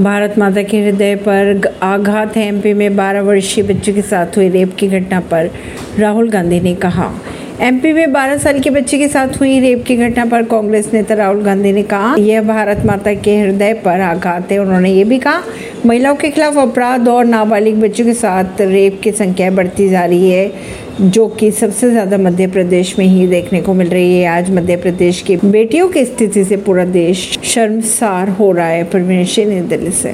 भारत माता के हृदय पर आघात है। एमपी में 12 वर्षीय बच्चे के साथ हुई रेप की घटना पर राहुल गांधी ने कहा। एमपी में 12 साल के बच्चे के साथ हुई रेप की घटना पर कांग्रेस नेता राहुल गांधी ने कहा, यह भारत माता के हृदय पर आघात है। उन्होंने ये भी कहा, महिलाओं के खिलाफ अपराध और नाबालिग बच्चों के साथ रेप की संख्या बढ़ती जा रही है, जो कि सबसे ज़्यादा मध्य प्रदेश में ही देखने को मिल रही है। आज मध्य प्रदेश की बेटियों की स्थिति से पूरा देश शर्मसार हो रहा है परमेश ने दिल से।